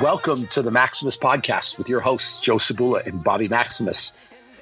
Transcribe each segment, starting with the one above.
Welcome to the Maximus Podcast with your hosts, Joe Cebula and Bobby Maximus.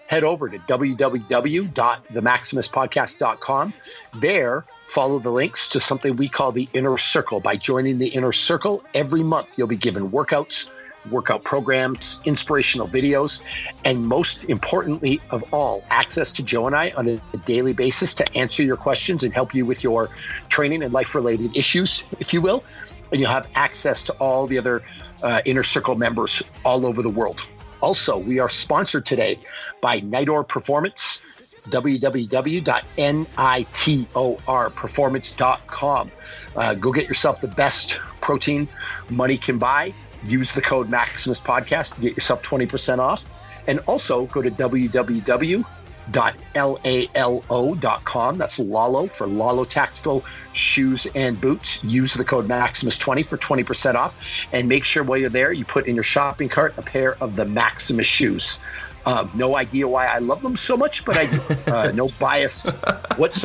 Head over to www.themaximuspodcast.com. There, follow the links to something we call the Inner Circle. By joining the Inner Circle, every month you'll be given workouts, workout programs, inspirational videos, and most importantly of all, access to Joe and I on a, daily basis to answer your questions and help you with your training and life related issues, if you will. And you'll have access to all the other uh, Inner Circle members all over the world. Also, we are sponsored today by Nitor Performance, www.nitorperformance.com. Uh, go get yourself the best protein money can buy. Use the code Maximus Podcast to get yourself 20% off. And also go to www Lalo.com. That's Lalo for Lalo Tactical Shoes and Boots. Use the code Maximus20 for 20% off. And make sure while you're there, you put in your shopping cart a pair of the Maximus shoes. Uh, no idea why I love them so much, but I do. Uh, no bias. What's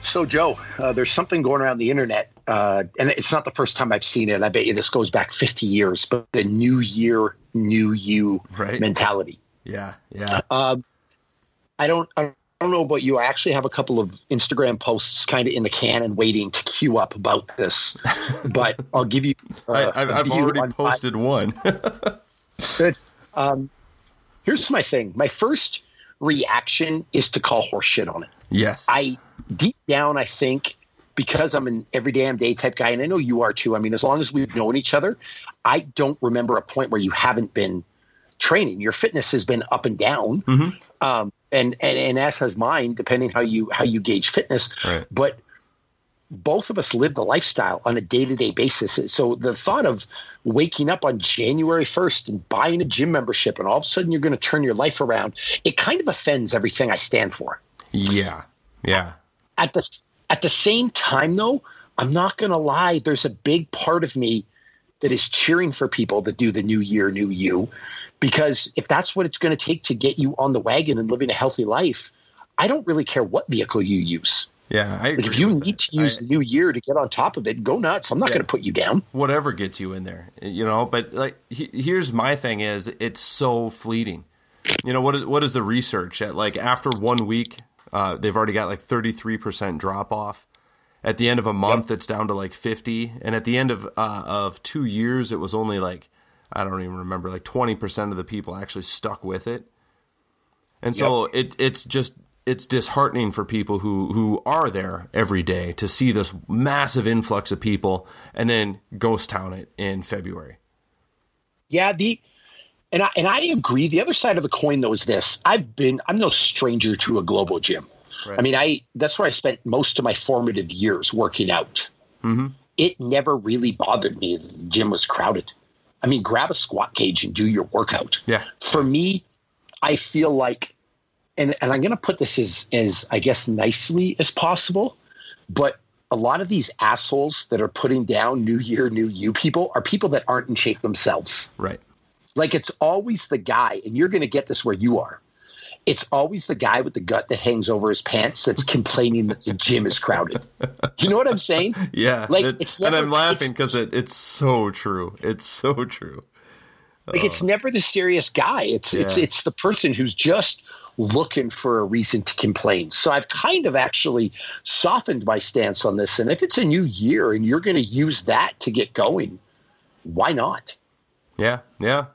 so, Joe? Uh, there's something going around the internet, uh, and it's not the first time I've seen it. I bet you this goes back 50 years, but the New Year, New You right. mentality. Yeah, yeah. Um, I don't. I don't know about you. I actually have a couple of Instagram posts kind of in the can and waiting to queue up about this, but I'll give you. Uh, I, have already on posted one. Good. Um, here's my thing. My first reaction is to call horseshit on it. Yes. I deep down, I think because I'm an every damn day type guy, and I know you are too. I mean, as long as we've known each other, I don't remember a point where you haven't been training. Your fitness has been up and down. Mm-hmm. Um, and, and and as has mine, depending how you how you gauge fitness. Right. But both of us live the lifestyle on a day to day basis. So the thought of waking up on January 1st and buying a gym membership and all of a sudden you're going to turn your life around, it kind of offends everything I stand for. Yeah. Yeah. At the, at the same time, though, I'm not going to lie, there's a big part of me that is cheering for people that do the new year, new you. Because if that's what it's going to take to get you on the wagon and living a healthy life, I don't really care what vehicle you use. Yeah, I like if you need that. to use I, the new year to get on top of it, go nuts. I'm not yeah, going to put you down. Whatever gets you in there, you know. But like, he, here's my thing: is it's so fleeting. You know what is what is the research at? Like after one week, uh, they've already got like 33 percent drop off. At the end of a month, yep. it's down to like 50, and at the end of uh, of two years, it was only like I don't even remember, like 20% of the people actually stuck with it. And so yep. it, it's just, it's disheartening for people who, who are there every day to see this massive influx of people and then ghost town it in February. Yeah. The, and I, and I agree. The other side of the coin though is this, I've been, I'm no stranger to a global gym. Right. I mean, I, that's where I spent most of my formative years working out. Mm-hmm. It never really bothered me. The gym was crowded. I mean, grab a squat cage and do your workout. Yeah. For me, I feel like, and, and I'm going to put this as, as, I guess, nicely as possible, but a lot of these assholes that are putting down New Year, New You people are people that aren't in shape themselves. Right. Like it's always the guy, and you're going to get this where you are it's always the guy with the gut that hangs over his pants that's complaining that the gym is crowded. You know what I'm saying? Yeah. Like it, it's never, and I'm laughing because it, it's so true. It's so true. Like oh. it's never the serious guy. It's yeah. it's it's the person who's just looking for a reason to complain. So I've kind of actually softened my stance on this. And if it's a new year and you're going to use that to get going, why not? Yeah, yeah.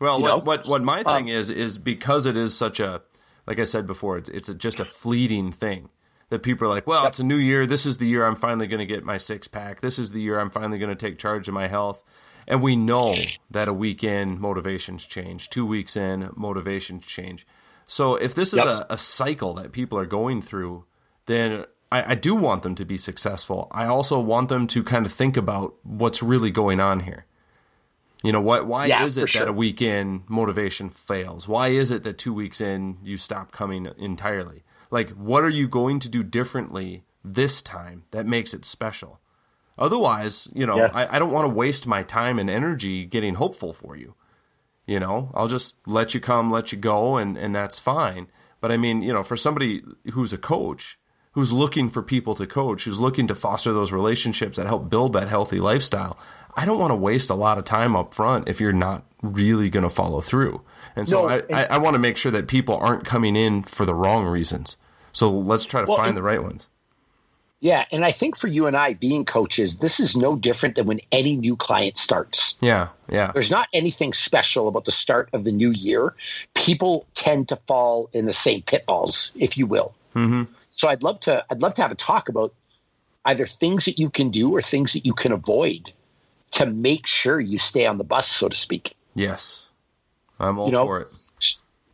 Well, what, what, what my thing um, is is because it is such a like I said before, it's it's a, just a fleeting thing that people are like, well, yep. it's a new year. This is the year I'm finally going to get my six pack. This is the year I'm finally going to take charge of my health. And we know that a week in, motivations change. Two weeks in, motivations change. So if this is yep. a, a, cycle that people are going through, then I, I do want them to be successful. I also want them to kind of think about what's really going on here. You know what? Why yeah, is it sure. that a week in motivation fails? Why is it that two weeks in you stop coming entirely? Like, what are you going to do differently this time that makes it special? Otherwise, you know, yeah. I, I don't want to waste my time and energy getting hopeful for you. You know, I'll just let you come, let you go, and and that's fine. But I mean, you know, for somebody who's a coach, who's looking for people to coach, who's looking to foster those relationships that help build that healthy lifestyle, I don't want to waste a lot of time up front if you're not really going to follow through. And so no, I, and, I, I, want to make sure that people aren't coming in for the wrong reasons. So let's try to well, find and, the right ones. Yeah, and I think for you and I being coaches, this is no different than when any new client starts. Yeah, yeah. There's not anything special about the start of the new year. People tend to fall in the same pitfalls, if you will. Mm-hmm. So I'd love to I'd love to have a talk about either things that you can do or things that you can avoid to make sure you stay on the bus, so to speak. Yes, I'm all you know, for it.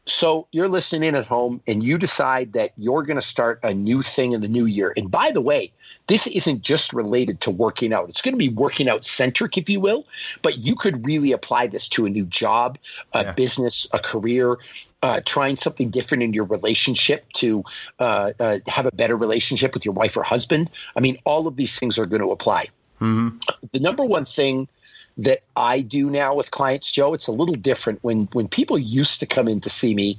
So you're listening in at home and you decide that you're going to start a new thing in the new year. And by the way, this isn't just related to working out. It's going to be working out centric, if you will, but you could really apply this to a new job, a yeah. business, a career, uh, trying something different in your relationship to uh, uh, have a better relationship with your wife or husband. I mean, all of these things are going to apply. Mm-hmm. The number one thing that I do now with clients, Joe. It's a little different. When when people used to come in to see me,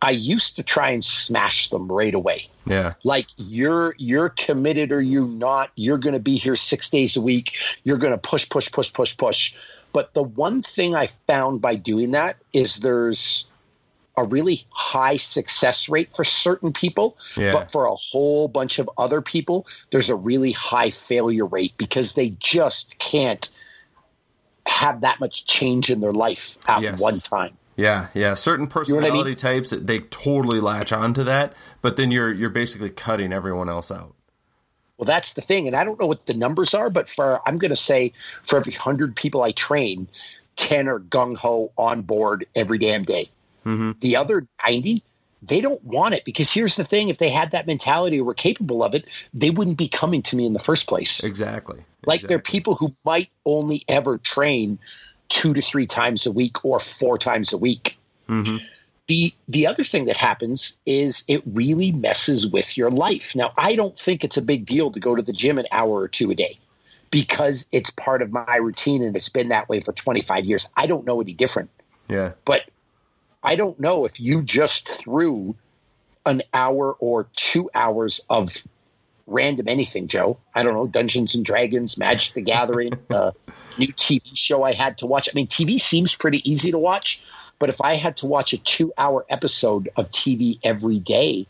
I used to try and smash them right away. Yeah. Like you're you're committed or you're not, you're gonna be here six days a week. You're gonna push, push, push, push, push. But the one thing I found by doing that is there's a really high success rate for certain people, yeah. but for a whole bunch of other people, there's a really high failure rate because they just can't have that much change in their life at yes. one time. Yeah, yeah. Certain personality you know I mean? types they totally latch onto that, but then you're you're basically cutting everyone else out. Well, that's the thing, and I don't know what the numbers are, but for I'm going to say for every hundred people I train, ten are gung ho on board every damn day. Mm-hmm. The other ninety they don't want it because here's the thing if they had that mentality or were capable of it they wouldn't be coming to me in the first place. Exactly. Like exactly. they're people who might only ever train two to three times a week or four times a week. Mm-hmm. the the other thing that happens is it really messes with your life. Now i don't think it's a big deal to go to the gym an hour or two a day because it's part of my routine and it's been that way for 25 years. I don't know any different. Yeah. But I don't know if you just threw an hour or two hours of random anything, Joe. I don't know, Dungeons and Dragons, Magic the Gathering, uh, new TV show I had to watch. I mean, TV seems pretty easy to watch, but if I had to watch a two hour episode of TV every day,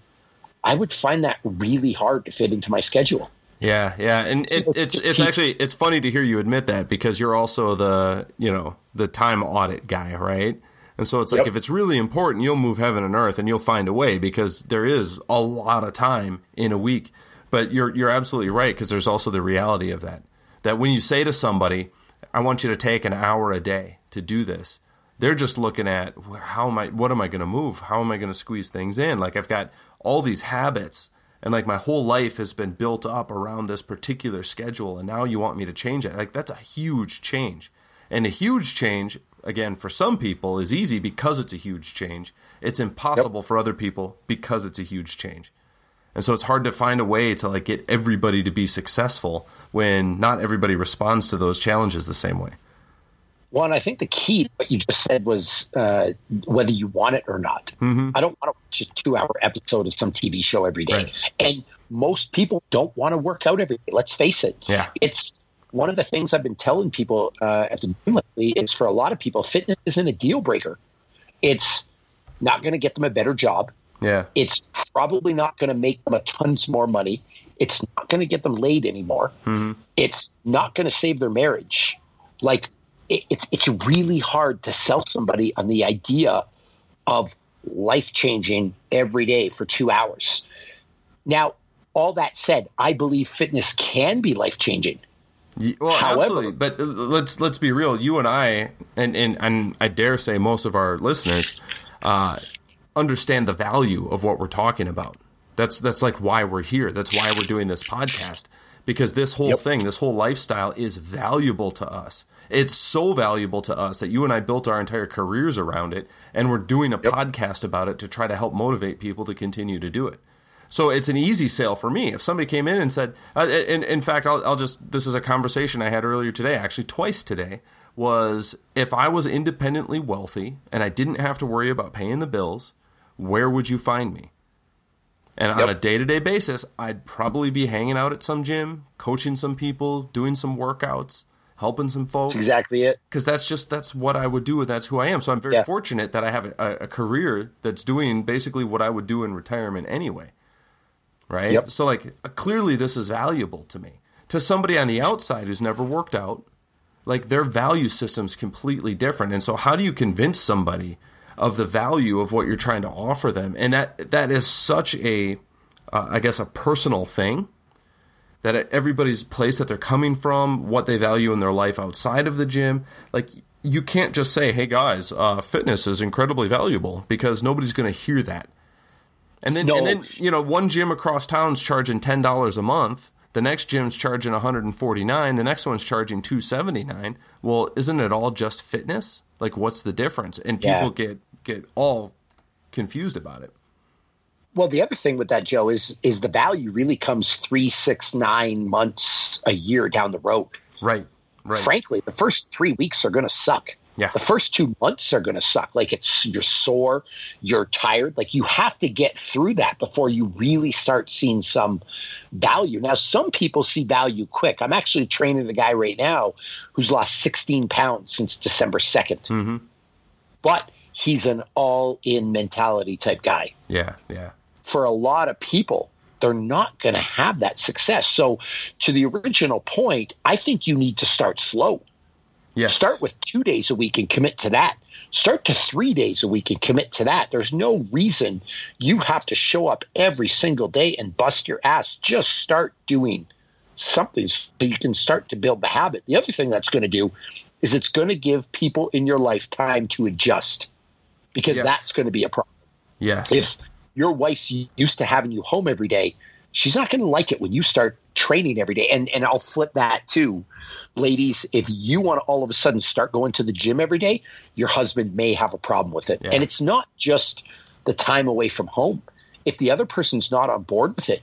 I would find that really hard to fit into my schedule. Yeah, yeah, and it, it's it's, it's actually it's funny to hear you admit that because you're also the you know the time audit guy, right? And so it's like yep. if it's really important, you'll move heaven and earth and you'll find a way because there is a lot of time in a week. But you're you're absolutely right because there's also the reality of that. That when you say to somebody, "I want you to take an hour a day to do this," they're just looking at how am I what am I going to move? How am I going to squeeze things in? Like I've got all these habits and like my whole life has been built up around this particular schedule and now you want me to change it. Like that's a huge change. And a huge change again, for some people is easy because it's a huge change. It's impossible yep. for other people because it's a huge change. And so it's hard to find a way to like get everybody to be successful when not everybody responds to those challenges the same way. Well, and I think the key to what you just said was uh, whether you want it or not. Mm-hmm. I don't want to watch a two-hour episode of some TV show every day, right. and most people don't want to work out every day. Let's face it. Yeah, it's one of the things I've been telling people uh, at the gym lately is for a lot of people, fitness isn't a deal breaker. It's not going to get them a better job. Yeah. It's probably not going to make them a tons more money. It's not going to get them laid anymore. Mm-hmm. It's not going to save their marriage. Like it, it's it's really hard to sell somebody on the idea of life changing every day for two hours. Now, all that said, I believe fitness can be life changing. Well, However, absolutely. But uh, let's let's be real. You and I, and and, and I dare say most of our listeners, uh, understand the value of what we're talking about. That's that's like why we're here. That's why we're doing this podcast because this whole yep. thing, this whole lifestyle, is valuable to us. It's so valuable to us that you and I built our entire careers around it, and we're doing a yep. podcast about it to try to help motivate people to continue to do it. So it's an easy sale for me. If somebody came in and said, uh, in, in fact, I'll, I'll just, this is a conversation I had earlier today, actually twice today, was if I was independently wealthy and I didn't have to worry about paying the bills, where would you find me? And yep. on a day to day basis, I'd probably be hanging out at some gym, coaching some people, doing some workouts. helping some folks. That's exactly it. Because that's just that's what I would do, and that's who I am. So I'm very yeah. fortunate that I have a, a, career that's doing basically what I would do in retirement anyway. Right. Yep. So like clearly this is valuable to me. To somebody on the outside who's never worked out, like their value system's completely different. And so how do you convince somebody of the value of what you're trying to offer them? And that that is such a, uh, I guess, a personal thing that at everybody's place that they're coming from, what they value in their life outside of the gym, like you can't just say, "Hey guys, uh, fitness is incredibly valuable," because nobody's going to hear that. And then, no. and then, you know, one gym across town's charging ten dollars a month. The next gym's charging 149. The next one's charging 279. Well, isn't it all just fitness? Like, what's the difference? And people yeah. get get all confused about it. Well, the other thing with that, Joe, is is the value really comes three, six, nine months a year down the road. Right. Right. Frankly, the first three weeks are going to suck. Yeah. The first two months are going to suck. Like it's you're sore, you're tired. Like you have to get through that before you really start seeing some value. Now, some people see value quick. I'm actually training a guy right now who's lost 16 pounds since December 2nd. Mm-hmm. But he's an all in mentality type guy. Yeah. Yeah for a lot of people, they're not going to have that success. So, to the original point, I think you need to start slow. Yes. Start with two days a week and commit to that. Start to three days a week and commit to that. There's no reason you have to show up every single day and bust your ass. Just start doing something so you can start to build the habit. The other thing that's going to do is it's going to give people in your life time to adjust because yes. that's going to be a problem. Yes. If your wife's used to having you home every day, she's not going to like it when you start training every day. And and I'll flip that too, ladies. If you want to all of a sudden start going to the gym every day, your husband may have a problem with it. Yeah. And it's not just the time away from home. If the other person's not on board with it,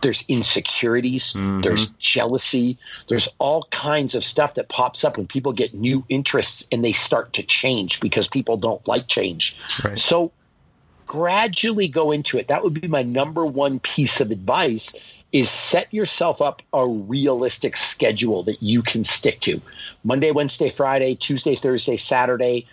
there's insecurities, mm-hmm. there's jealousy, there's all kinds of stuff that pops up when people get new interests and they start to change because people don't like change. Right. So gradually go into it. That would be my number one piece of advice is set yourself up a realistic schedule that you can stick to. Monday, Wednesday, Friday, Tuesday, Thursday, Saturday.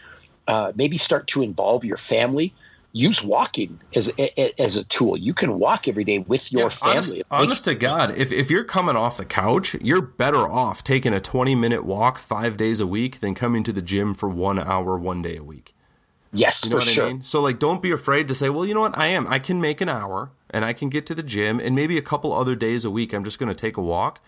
Uh, maybe start to involve your family. Use walking as a, as a tool. You can walk every day with your yeah, family. Honest, honest to God, if, if you're coming off the couch, you're better off taking a 20 minute walk five days a week than coming to the gym for one hour one day a week. Yes, you know for what sure. I mean? So like don't be afraid to say, well, you know what, I am. I can make an hour and I can get to the gym and maybe a couple other days a week I'm just gonna take a walk.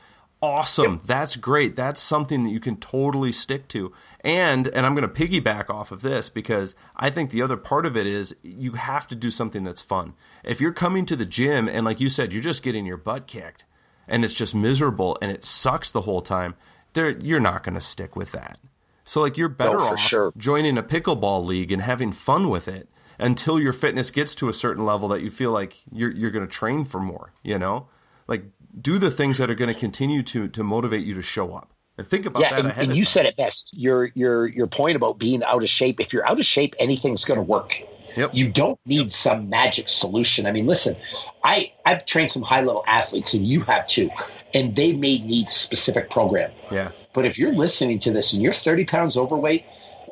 Awesome. Yep. That's great. That's something that you can totally stick to. And and I'm gonna piggyback off of this because I think the other part of it is you have to do something that's fun. If you're coming to the gym and like you said, you're just getting your butt kicked and it's just miserable and it sucks the whole time, there you're not gonna stick with that. So like you're oh, better off sure. joining a pickleball league and having fun with it until your fitness gets to a certain level that you feel like you're you're going to train for more, you know? Like do the things that are going to continue to to motivate you to show up. And think about yeah, that and, ahead and you time. said it best. Your your your point about being out of shape, if you're out of shape, anything's going to work. Yep. You don't need some magic solution. I mean, listen, I I've trained some high level athletes, and you have too, and they may need specific program. Yeah. But if you're listening to this and you're 30 pounds overweight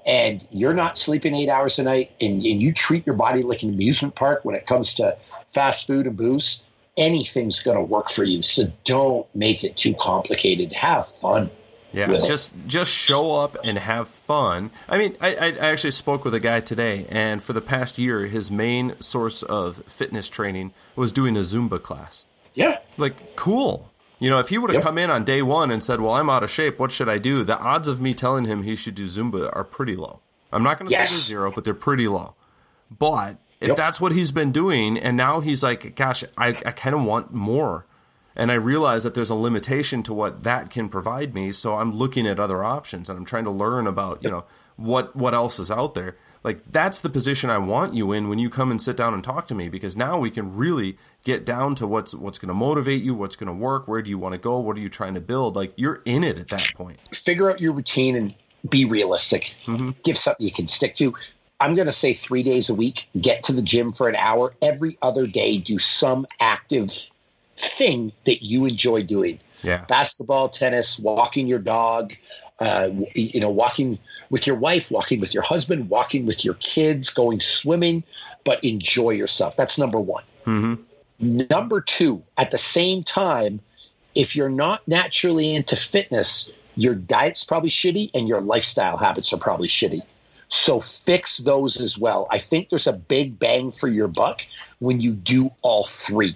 and you're not sleeping eight hours a night and, and you treat your body like an amusement park when it comes to fast food and booze, anything's going to work for you. So don't make it too complicated. Have fun. Yeah, just just show up and have fun. I mean, I, I actually spoke with a guy today, and for the past year, his main source of fitness training was doing a Zumba class. Yeah, like cool. You know, if he would have yep. come in on day one and said, "Well, I'm out of shape. What should I do?" The odds of me telling him he should do Zumba are pretty low. I'm not going to yes. say zero, but they're pretty low. But if yep. that's what he's been doing, and now he's like, "Gosh, I, I kind of want more," and I realize that there's a limitation to what that can provide me, so I'm looking at other options and I'm trying to learn about, yep. you know, what what else is out there like that's the position I want you in when you come and sit down and talk to me because now we can really get down to what's what's going to motivate you, what's going to work, where do you want to go, what are you trying to build? Like you're in it at that point. Figure out your routine and be realistic. Mm-hmm. Give something you can stick to. I'm going to say 3 days a week, get to the gym for an hour, every other day do some active thing that you enjoy doing. Yeah. Basketball, tennis, walking your dog, uh, you know, walking with your wife, walking with your husband, walking with your kids, going swimming, but enjoy yourself. That's number one. Mm-hmm. Number two, at the same time, if you're not naturally into fitness, your diet's probably shitty and your lifestyle habits are probably shitty. So fix those as well. I think there's a big bang for your buck when you do all three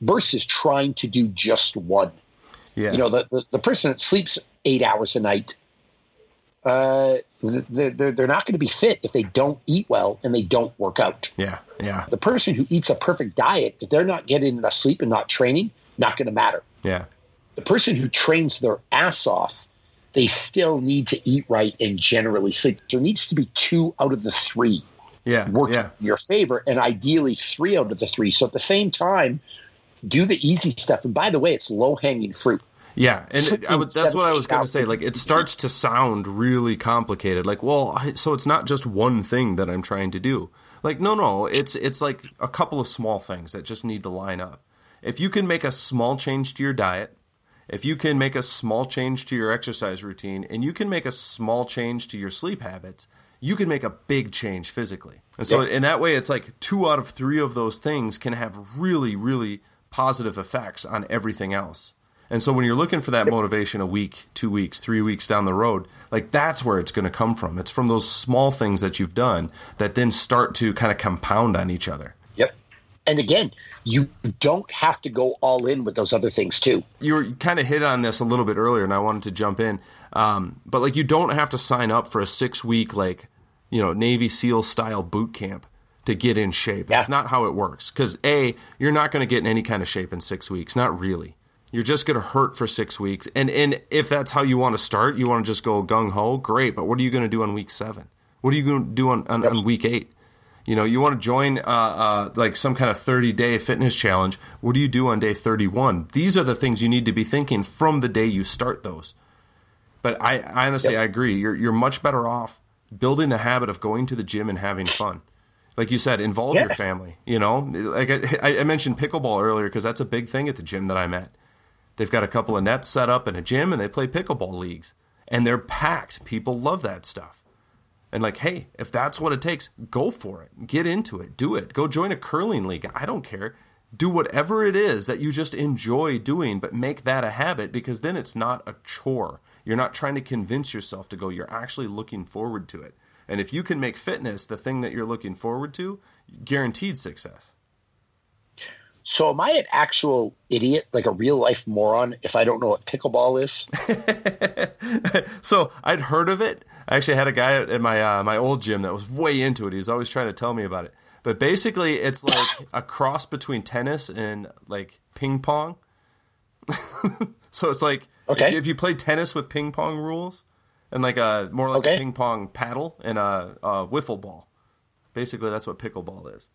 versus trying to do just one. Yeah. You know, the, the, the person that sleeps eight hours a night, uh, they're, they're not going to be fit if they don't eat well and they don't work out. Yeah. Yeah. The person who eats a perfect diet, if they're not getting enough sleep and not training, not going to matter. Yeah. The person who trains their ass off, they still need to eat right and generally sleep. There needs to be two out of the three yeah. work yeah. in your favor, and ideally three out of the three. So at the same time, do the easy stuff. And by the way, it's low hanging fruit. Yeah, and I would, that's what I was going to say. Like, it starts to sound really complicated. Like, well, I, so it's not just one thing that I'm trying to do. Like, no, no, it's it's like a couple of small things that just need to line up. If you can make a small change to your diet, if you can make a small change to your exercise routine, and you can make a small change to your sleep habits, you can make a big change physically. And so, yep. in that way, it's like two out of three of those things can have really, really positive effects on everything else. And so when you're looking for that motivation a week, two weeks, three weeks down the road, like that's where it's going to come from. It's from those small things that you've done that then start to kind of compound on each other. Yep. And again, you don't have to go all in with those other things too. You were kind of hit on this a little bit earlier, and I wanted to jump in. Um, but like, you don't have to sign up for a six week like, you know, Navy SEAL style boot camp to get in shape. That's yeah. not how it works. Because a, you're not going to get in any kind of shape in six weeks. Not really. You're just going to hurt for six weeks. And and if that's how you want to start, you want to just go gung ho, great. But what are you going to do on week seven? What are you going to do on, on, yep. on week eight? You know, you want to join uh, uh, like some kind of 30 day fitness challenge. What do you do on day 31? These are the things you need to be thinking from the day you start those. But I, I honestly, yep. I agree. You're, you're much better off building the habit of going to the gym and having fun. Like you said, involve yeah. your family. You know, like I, I mentioned pickleball earlier because that's a big thing at the gym that I'm at. They've got a couple of nets set up in a gym and they play pickleball leagues. And they're packed. People love that stuff. And like, hey, if that's what it takes, go for it. Get into it. Do it. Go join a curling league. I don't care. Do whatever it is that you just enjoy doing, but make that a habit because then it's not a chore. You're not trying to convince yourself to go. You're actually looking forward to it. And if you can make fitness the thing that you're looking forward to, guaranteed success. So am I an actual idiot, like a real life moron, if I don't know what pickleball is? so I'd heard of it. I actually had a guy at my uh, my old gym that was way into it. He was always trying to tell me about it. But basically, it's like a cross between tennis and like ping pong. so it's like okay. if you play tennis with ping pong rules, and like a more like okay. a ping pong paddle and a, a wiffle ball. Basically, that's what pickleball is.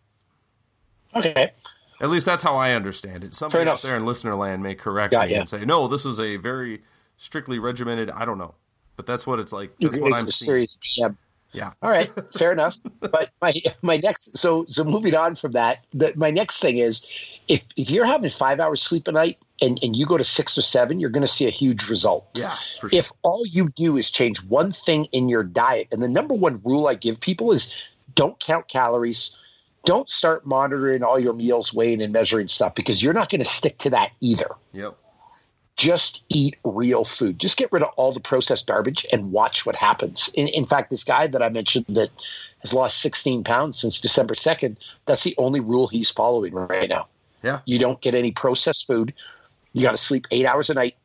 Okay. At least that's how I understand it. Somebody out there in listener land may correct Got me you. and say, "No, this is a very strictly regimented." I don't know, but that's what it's like. That's what I'm seeing. Serious DM. Yeah. All right. Fair enough. But my my next so so moving on from that, the, my next thing is if if you're having five hours sleep a night and and you go to six or seven, you're going to see a huge result. Yeah. Sure. If all you do is change one thing in your diet, and the number one rule I give people is don't count calories don't start monitoring all your meals, weighing and measuring stuff because you're not going to stick to that either. Yep. Just eat real food. Just get rid of all the processed garbage and watch what happens. In, in fact, this guy that I mentioned that has lost 16 pounds since December 2nd, that's the only rule he's following right now. Yeah. You don't get any processed food. You got to sleep eight hours a night.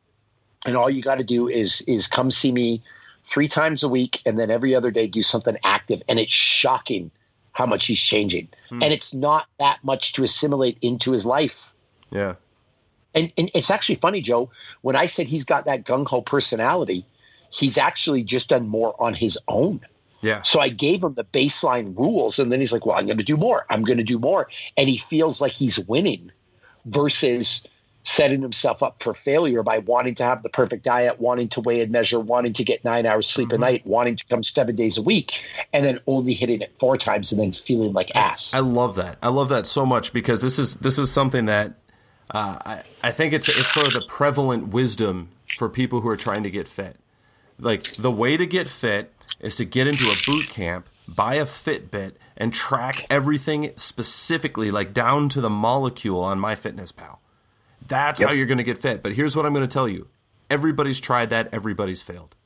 And all you got to do is is come see me three times a week and then every other day do something active. And it's shocking how much he's changing. Hmm. And it's not that much to assimilate into his life. Yeah. And, and it's actually funny, Joe, when I said he's got that gung ho personality, he's actually just done more on his own. Yeah. So I gave him the baseline rules, and then he's like, well, I'm going to do more. I'm going to do more. And he feels like he's winning versus setting himself up for failure by wanting to have the perfect diet, wanting to weigh and measure, wanting to get nine hours sleep mm-hmm. a night, wanting to come seven days a week, and then only hitting it four times and then feeling like ass. I love that. I love that so much because this is this is something that uh, I I think it's it's sort of the prevalent wisdom for people who are trying to get fit like the way to get fit is to get into a boot camp, buy a Fitbit, and track everything specifically, like down to the molecule on MyFitnessPal. That's yep. how you're going to get fit. But here's what I'm going to tell you: everybody's tried that, everybody's failed.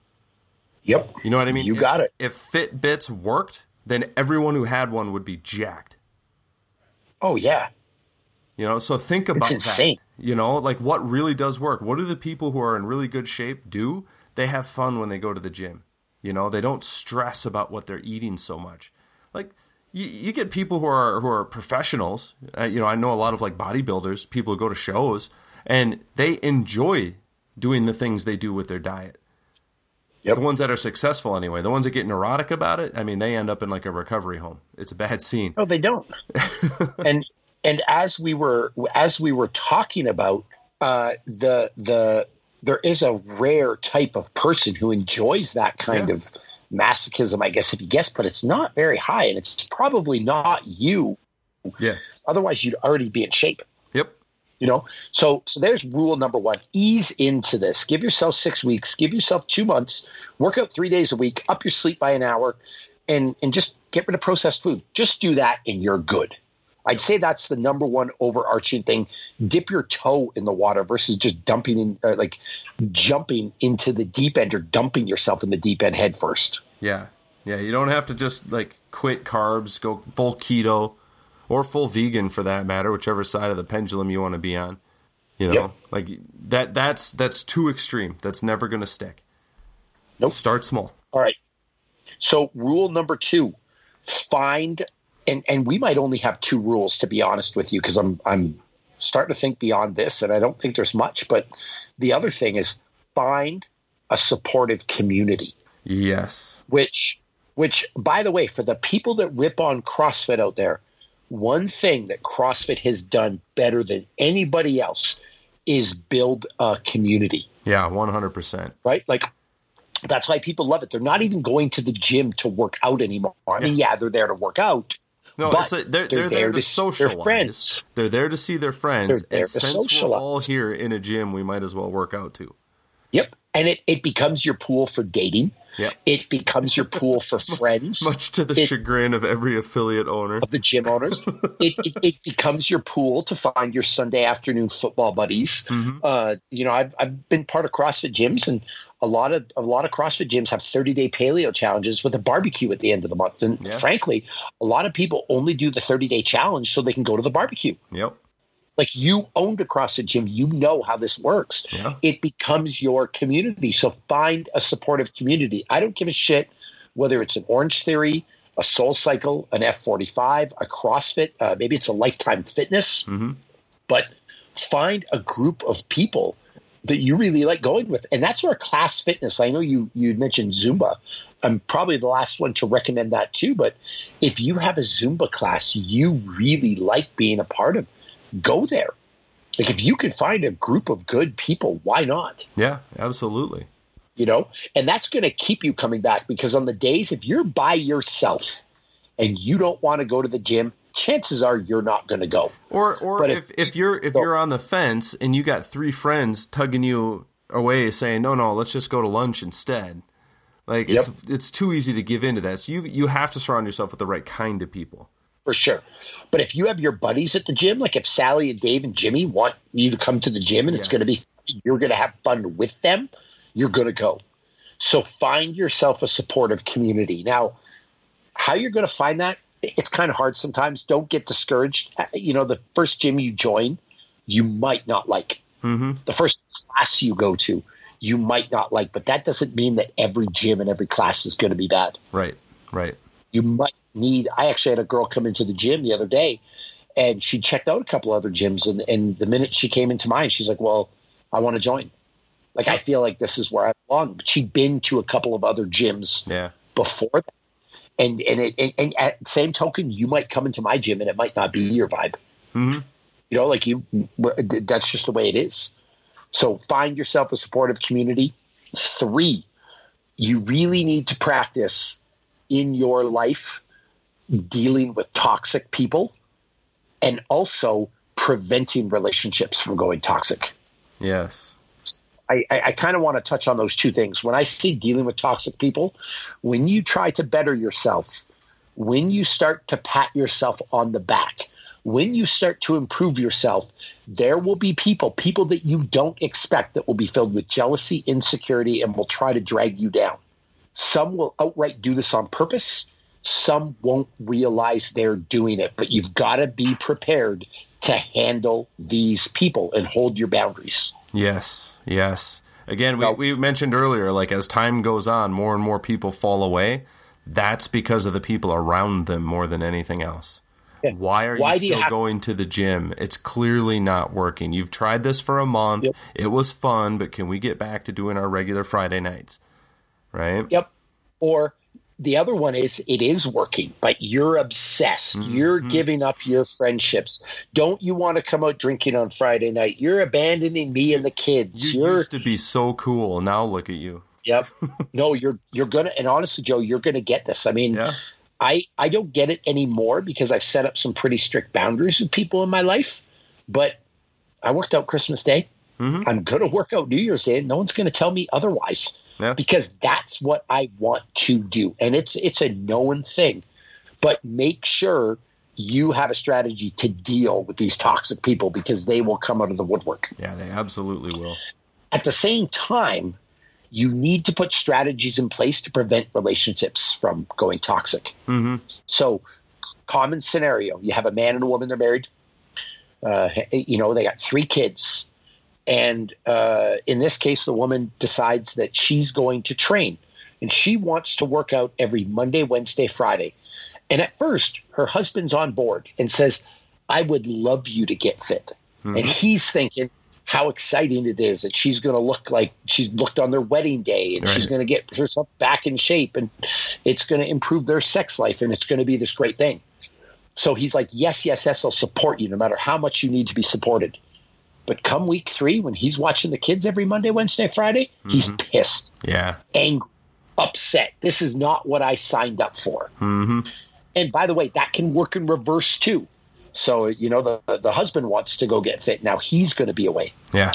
Yep. You know what I mean? You if, got it. If Fitbits worked, then everyone who had one would be jacked. Oh yeah. You know, so think about that. You know, like what really does work? What do the people who are in really good shape do? They have fun when they go to the gym. You know, they don't stress about what they're eating so much. Like you, you get people who are who are professionals. Uh, you know, I know a lot of like bodybuilders, people who go to shows, and they enjoy doing the things they do with their diet. Yep. The ones that are successful anyway, the ones that get neurotic about it, I mean, they end up in like a recovery home. It's a bad scene. Oh, they don't. and and as we were as we were talking about uh, the the there is a rare type of person who enjoys that kind yeah. of masochism, I guess, if you guess, but it's not very high, and it's probably not you. Yeah. Otherwise, you'd already be in shape. Yep. You know, so so there's rule number one: ease into this. Give yourself six weeks. Give yourself two months. Work out three days a week. Up your sleep by an hour, and and just get rid of processed food. Just do that, and you're good. I'd say that's the number one overarching thing. Dip your toe in the water versus just dumping in, uh, like jumping into the deep end or dumping yourself in the deep end head first. Yeah. Yeah. You don't have to just like quit carbs, go full keto or full vegan for that matter, whichever side of the pendulum you want to be on. You know, yep. like that, that's, that's too extreme. That's never going to stick. Nope. Start small. All right. So rule number two, find and and we might only have two rules to be honest with you because I'm I'm starting to think beyond this and I don't think there's much but the other thing is find a supportive community. Yes. Which which by the way for the people that rip on CrossFit out there one thing that CrossFit has done better than anybody else is build a community. Yeah, 100%. Right? Like that's why people love it. They're not even going to the gym to work out anymore. I mean, yeah, they're there to work out, no, but they're, they're, they're, there to, to socialize. friends. They're there to see their friends. They're and since socialize. we're all here in a gym, we might as well work out too. Yep. And it, it becomes your pool for dating. Yep. It becomes your pool for friends. Much to the it, chagrin of every affiliate owner. Of the gym owners. it, it, it, becomes your pool to find your Sunday afternoon football buddies. Mm-hmm. Uh, you know, I've, I've been part of CrossFit gyms and a lot of a lot of CrossFit gyms have 30 day paleo challenges with a barbecue at the end of the month. And yeah. frankly, a lot of people only do the 30 day challenge so they can go to the barbecue. Yep. Like you owned a CrossFit gym, you know how this works. Yeah. It becomes your community. So find a supportive community. I don't give a shit whether it's an Orange Theory, a Soul Cycle, an F45, a CrossFit, uh, maybe it's a Lifetime Fitness, mm-hmm. but find a group of people that you really like going with. And that's where class fitness, I know you you mentioned Zumba. I'm probably the last one to recommend that too. But if you have a Zumba class you really like being a part of, go there. Like if you can find a group of good people, why not? Yeah, absolutely. You know, and that's going to keep you coming back because on the days if you're by yourself and you don't want to go to the gym, chances are you're not going to go. Or or if, if, if you're if so, you're on the fence and you got three friends tugging you away saying, "No, no, let's just go to lunch instead." Like yep. it's it's too easy to give into that. So you you have to surround yourself with the right kind of people. For sure. But if you have your buddies at the gym, like if Sally and Dave and Jimmy want you to come to the gym and yes. it's going to be you're going to have fun with them, you're going to go. So find yourself a supportive community. Now, how you're going to find that it's kind of hard sometimes. Don't get discouraged. Uh, you know, the first gym you join, you might not like. Mm-hmm. The first class you go to, you might not like, but that doesn't mean that every gym and every class is going to be bad. Right, right. You might need. I actually had a girl come into the gym the other day, and she checked out a couple other gyms, and, and the minute she came into mine, she's like, "Well, I want to join." Like I feel like this is where I belong. But she'd been to a couple of other gyms yeah. before that and and it and, and at same token, you might come into my gym and it might not be your vibe. Mm-hmm. You know, like you, that's just the way it is. So find yourself a supportive community. Three, you really need to practice in your life dealing with toxic people and also preventing relationships from going toxic. Yes. I, I, I kind of want to touch on those two things. When I see dealing with toxic people, when you try to better yourself, when you start to pat yourself on the back, when you start to improve yourself, there will be people, people that you don't expect, that will be filled with jealousy, insecurity, and will try to drag you down. Some will outright do this on purpose. Some won't realize they're doing it, but you've got to be prepared to handle these people and hold your boundaries. Yes, yes. Again, we, we mentioned earlier, like as time goes on, more and more people fall away. That's because of the people around them more than anything else. Why are Why you still you have- going to the gym? It's clearly not working. You've tried this for a month. Yep. It was fun, but can we get back to doing our regular Friday nights? Right? Yep. Or the other one is it is working, but you're obsessed. Mm-hmm. You're giving up your friendships. Don't you want to come out drinking on Friday night? You're abandoning me and the kids. You you're, used to be so cool. Now look at you. Yep. no, you're you're gonna and honestly, Joe, you're gonna get this. I mean, yeah. I I don't get it anymore because I've set up some pretty strict boundaries with people in my life. But I worked out Christmas Day. Mm-hmm. I'm gonna work out New Year's Day. No one's gonna tell me otherwise yeah. because that's what I want to do, and it's it's a known thing. But make sure you have a strategy to deal with these toxic people because they will come out of the woodwork. Yeah, they absolutely will. At the same time, you need to put strategies in place to prevent relationships from going toxic. Mm-hmm. So, common scenario: you have a man and a woman; they're married. Uh, you know, they got three kids. And uh, in this case, the woman decides that she's going to train and she wants to work out every Monday, Wednesday, Friday. And at first, her husband's on board and says, I would love you to get fit. Mm-hmm. And he's thinking how exciting it is that she's going to look like she's looked on their wedding day and right. she's going to get herself back in shape and it's going to improve their sex life and it's going to be this great thing. So he's like, Yes, yes, yes, I'll support you no matter how much you need to be supported. But come week three, when he's watching the kids every Monday, Wednesday, Friday, mm-hmm. he's pissed. Yeah. Angry, upset. This is not what I signed up for. Mm-hmm. And by the way, that can work in reverse too. So, you know, the, the husband wants to go get fit. Now he's going to be away. Yeah.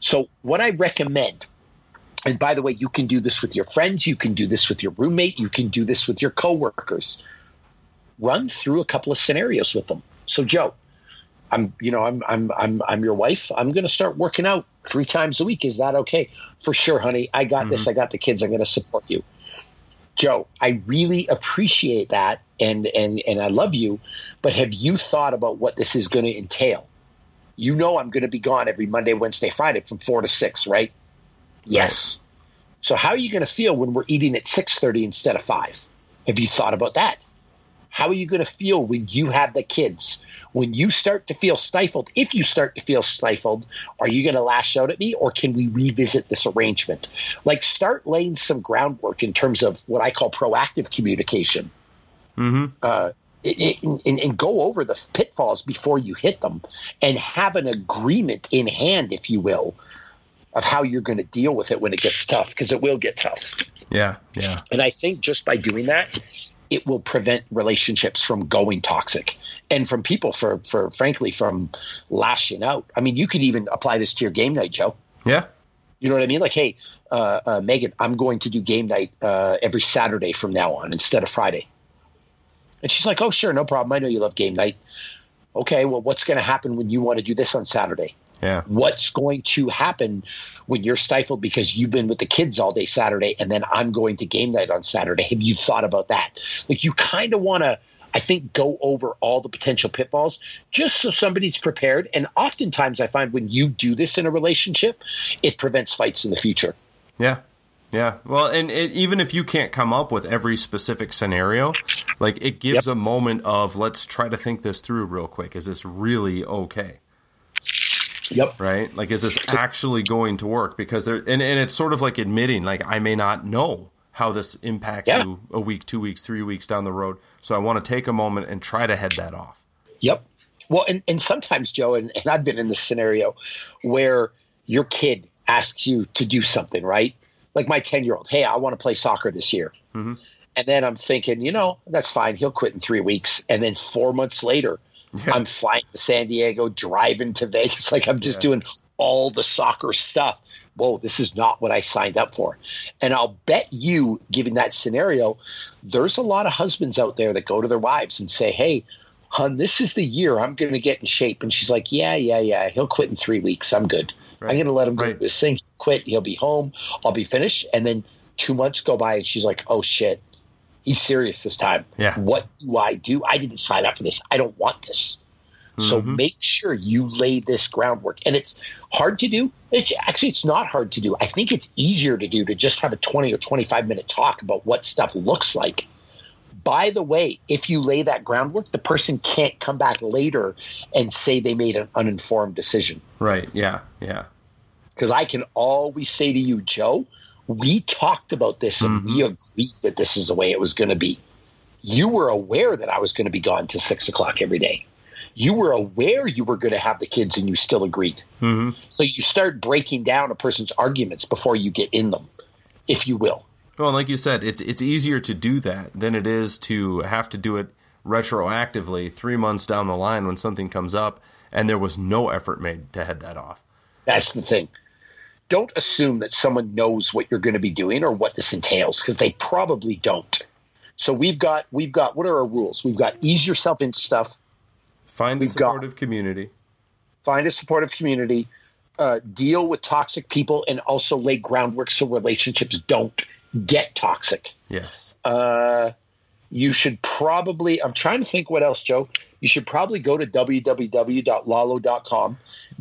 So, what I recommend, and by the way, you can do this with your friends, you can do this with your roommate, you can do this with your coworkers. Run through a couple of scenarios with them. So, Joe, I'm, you know, I'm, I'm, I'm, I'm your wife. I'm going to start working out three times a week. Is that okay? For sure, honey. I got mm-hmm. this. I got the kids. I'm going to support you. Joe, I really appreciate that, and and and I love you. But have you thought about what this is going to entail? You know, I'm going to be gone every Monday, Wednesday, Friday from four to six, right? right. Yes. So how are you going to feel when we're eating at six thirty instead of five? Have you thought about that? How are you going to feel when you have the kids? When you start to feel stifled, if you start to feel stifled, are you going to lash out at me or can we revisit this arrangement? Like, start laying some groundwork in terms of what I call proactive communication. Mm-hmm. Uh, and, and, go over the pitfalls before you hit them and have an agreement in hand, if you will, of how you're going to deal with it when it gets tough, because it will get tough. Yeah, yeah. And I think just by doing that, it will prevent relationships from going toxic and from people for for frankly from lashing out. I mean, you could even apply this to your game night, Joe. Yeah. You know what I mean? Like, hey, uh, uh, Megan, I'm going to do game night uh, every Saturday from now on instead of Friday. And she's like, oh, sure, no problem. I know you love game night. Okay, well, what's going to happen when you want to do this on Saturday? Yeah. What's going to happen when you're stifled because you've been with the kids all day Saturday and then I'm going to game night on Saturday? Have you thought about that? Like you kind of want to I think go over all the potential pitfalls just so somebody's prepared. And oftentimes I find when you do this in a relationship, it prevents fights in the future. Yeah. Yeah. Well, and it, even if you can't come up with every specific scenario, like it gives yep. a moment of let's try to think this through real quick. Is this really okay? Yep. Right? Like, is this actually going to work? Because there, and, and it's sort of like admitting, like, I may not know how this impacts yeah. you a week, two weeks, three weeks down the road. So I want to take a moment and try to head that off. Yep. Well, and, and sometimes, Joe, and, and I've been in this scenario where your kid asks you to do something, right? Like my 10 year old, hey, I want to play soccer this year. Mm-hmm. And then I'm thinking, you know, that's fine. He'll quit in three weeks. And then four months later, yeah. I'm flying to San Diego, driving to Vegas. Like I'm just yeah. doing all the soccer stuff. whoa, this is not what I signed up for. And I'll bet you, given that scenario, there's a lot of husbands out there that go to their wives and say, hey, hun, this is the year I'm going to get in shape. And she's like, yeah, yeah, yeah. He'll quit in three weeks. I'm good. Right. I'm going to let him go right. this thing. Quit. He'll be home. I'll be finished. And then two months go by and she's like, oh shit, he's serious this time. Yeah. What do I do? I didn't sign up for this. I don't want this. Mm-hmm. So make sure you lay this groundwork. And it's hard to do. It's actually it's not hard to do. I think it's easier to do to just have a 20 or 25 minute talk about what stuff looks like. By the way, if you lay that groundwork, the person can't come back later and say they made an uninformed decision. Right. Yeah. Yeah. Because I can always say to you, Joe, we talked about this and mm-hmm. we agreed that this is the way it was going to be. You were aware that I was going to be gone till six o'clock every day. You were aware you were going to have the kids and you still agreed. Mm-hmm. So you start breaking down a person's arguments before you get in them, if you will. Well, like you said, it's it's easier to do that than it is to have to do it retroactively three months down the line when something comes up and there was no effort made to head that off. That's the thing don't assume that someone knows what you're going to be doing or what this entails because they probably don't. So we've got we've got what are our rules? We've got ease yourself into stuff. Find we've a supportive got, community. Find a supportive community. Uh, deal with toxic people and also lay groundwork so relationships don't get toxic. Yes. Uh, you should probably. I'm trying to think what else, Joe you should probably go to www.lalo.com,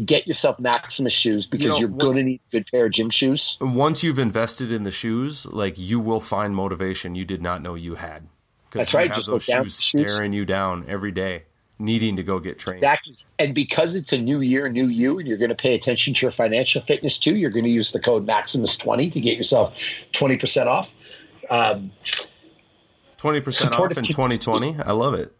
get yourself Maximus shoes because you are going to need a good pair of gym shoes. Once you've invested in the shoes, like you will find motivation you did not know you had. That's right. Just those shoes staring you down every day, needing to go get trained. Exactly. And because it's a new year, new you, and you're going to pay attention to your financial fitness too, you're going to use the code Maximus20 to get yourself 20% off. Um, 20% off in 2020. I love it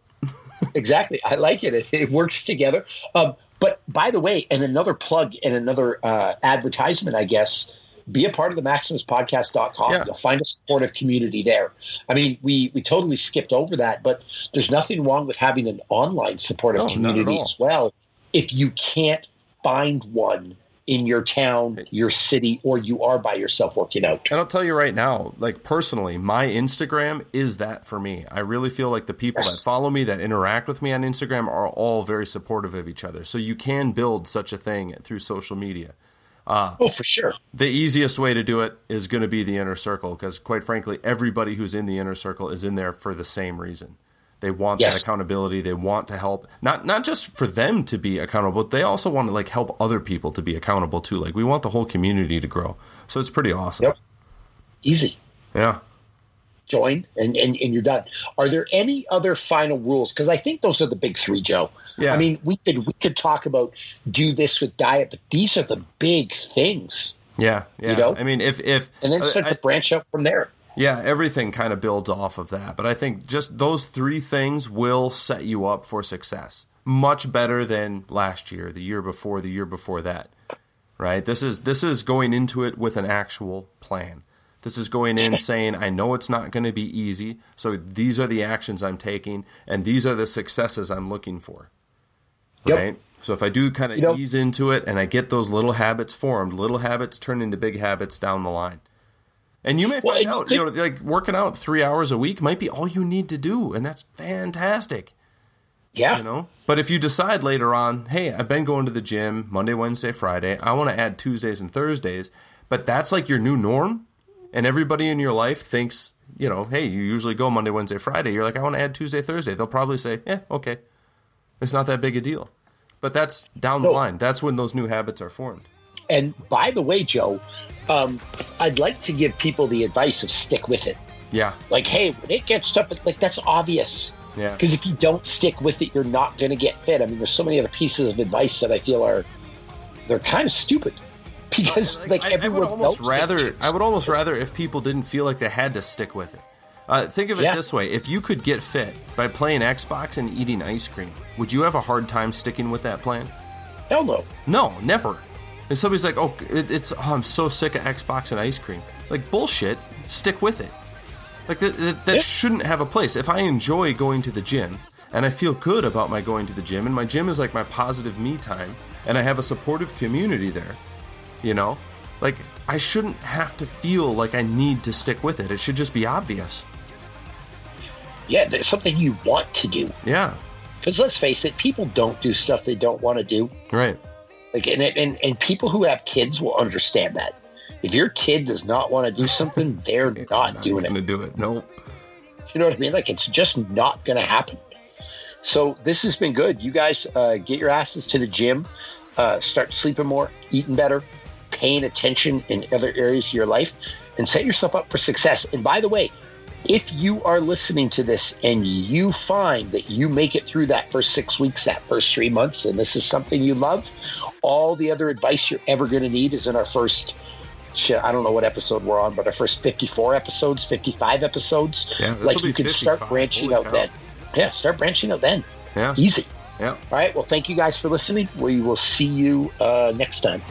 exactly. I like it. it. It, works together. Um, but by the way, and another plug and another uh, advertisement, I guess, be a part of the maximuspodcast.com. Yeah. You'll find a supportive community there. I mean, we, we totally skipped over that, but there's nothing wrong with having an online supportive no, community as well. If you can't find one in your town, your city, or you are by yourself working out. And I'll tell you right now, like personally, my Instagram is that for me. I really feel like the people yes. that follow me, that interact with me on Instagram, are all very supportive of each other. So you can build such a thing through social media. Uh, oh, for sure. The easiest way to do it is going to be the inner circle because, quite frankly, everybody who's in the inner circle is in there for the same reason. They want yes. that accountability. They want to help not not just for them to be accountable, but they also want to like help other people to be accountable too. Like we want the whole community to grow. So it's pretty awesome. Yep. Easy. Yeah. Join and, and, and you're done. Are there any other final rules? Because I think those are the big three, Joe. Yeah. I mean, we could we could talk about do this with diet, but these are the big things. Yeah, yeah. You know? I mean, if if and then start I, to branch out from there. Yeah, everything kind of builds off of that. But I think just those three things will set you up for success. Much better than last year, the year before, the year before that. Right? This is this is going into it with an actual plan. This is going in saying, I know it's not going to be easy, so these are the actions I'm taking and these are the successes I'm looking for. Right? Yep. So if I do kind of you know, ease into it and I get those little habits formed, little habits turn into big habits down the line. And you may find well, out, you know, like working out three hours a week might be all you need to do, and that's fantastic. Yeah. You know? But if you decide later on, hey, I've been going to the gym Monday, Wednesday, Friday, I want to add Tuesdays and Thursdays, but that's like your new norm, and everybody in your life thinks, you know, hey, you usually go Monday, Wednesday, Friday. You're like, I want to add Tuesday, Thursday. They'll probably say, yeah, okay. It's not that big a deal. But that's down the line. That's when those new habits are formed. And by the way, Joe, um, I'd like to give people the advice of stick with it. Yeah. Like, hey, when it gets tough, like that's obvious. Yeah. Because if you don't stick with it, you're not going to get fit. I mean, there's so many other pieces of advice that I feel are they're kind of stupid. Because like, like I, everyone I would almost rather I would almost rather if people didn't feel like they had to stick with it. Uh, think of it yeah. this way: if you could get fit by playing Xbox and eating ice cream, would you have a hard time sticking with that plan? Hell no. No, never. And somebody's like, "Oh, it, it's oh, I'm so sick of Xbox and ice cream." Like bullshit. Stick with it. Like that, that, that yeah. shouldn't have a place. If I enjoy going to the gym and I feel good about my going to the gym, and my gym is like my positive me time, and I have a supportive community there, you know, like I shouldn't have to feel like I need to stick with it. It should just be obvious. Yeah, there's something you want to do. Yeah. Because let's face it, people don't do stuff they don't want to do. Right. Like, and, and and people who have kids will understand that. If your kid does not want to do something, they're not, not doing it. Going to do it. Nope. You know what I mean? Like, it's just not going to happen. So this has been good. You guys uh, get your asses to the gym, uh, start sleeping more, eating better, paying attention in other areas of your life, and set yourself up for success. And by the way, if you are listening to this and you find that you make it through that first six weeks, that first three months, and this is something you love, all the other advice you're ever going to need is in our first shit, I don't know what episode we're on, but our first 54 episodes, 55 episodes. Yeah, like you can 55. start branching Holy out then. Yeah, start branching out then. Yeah. Easy. Yeah. All right. Well, thank you guys for listening. We will see you uh, next time.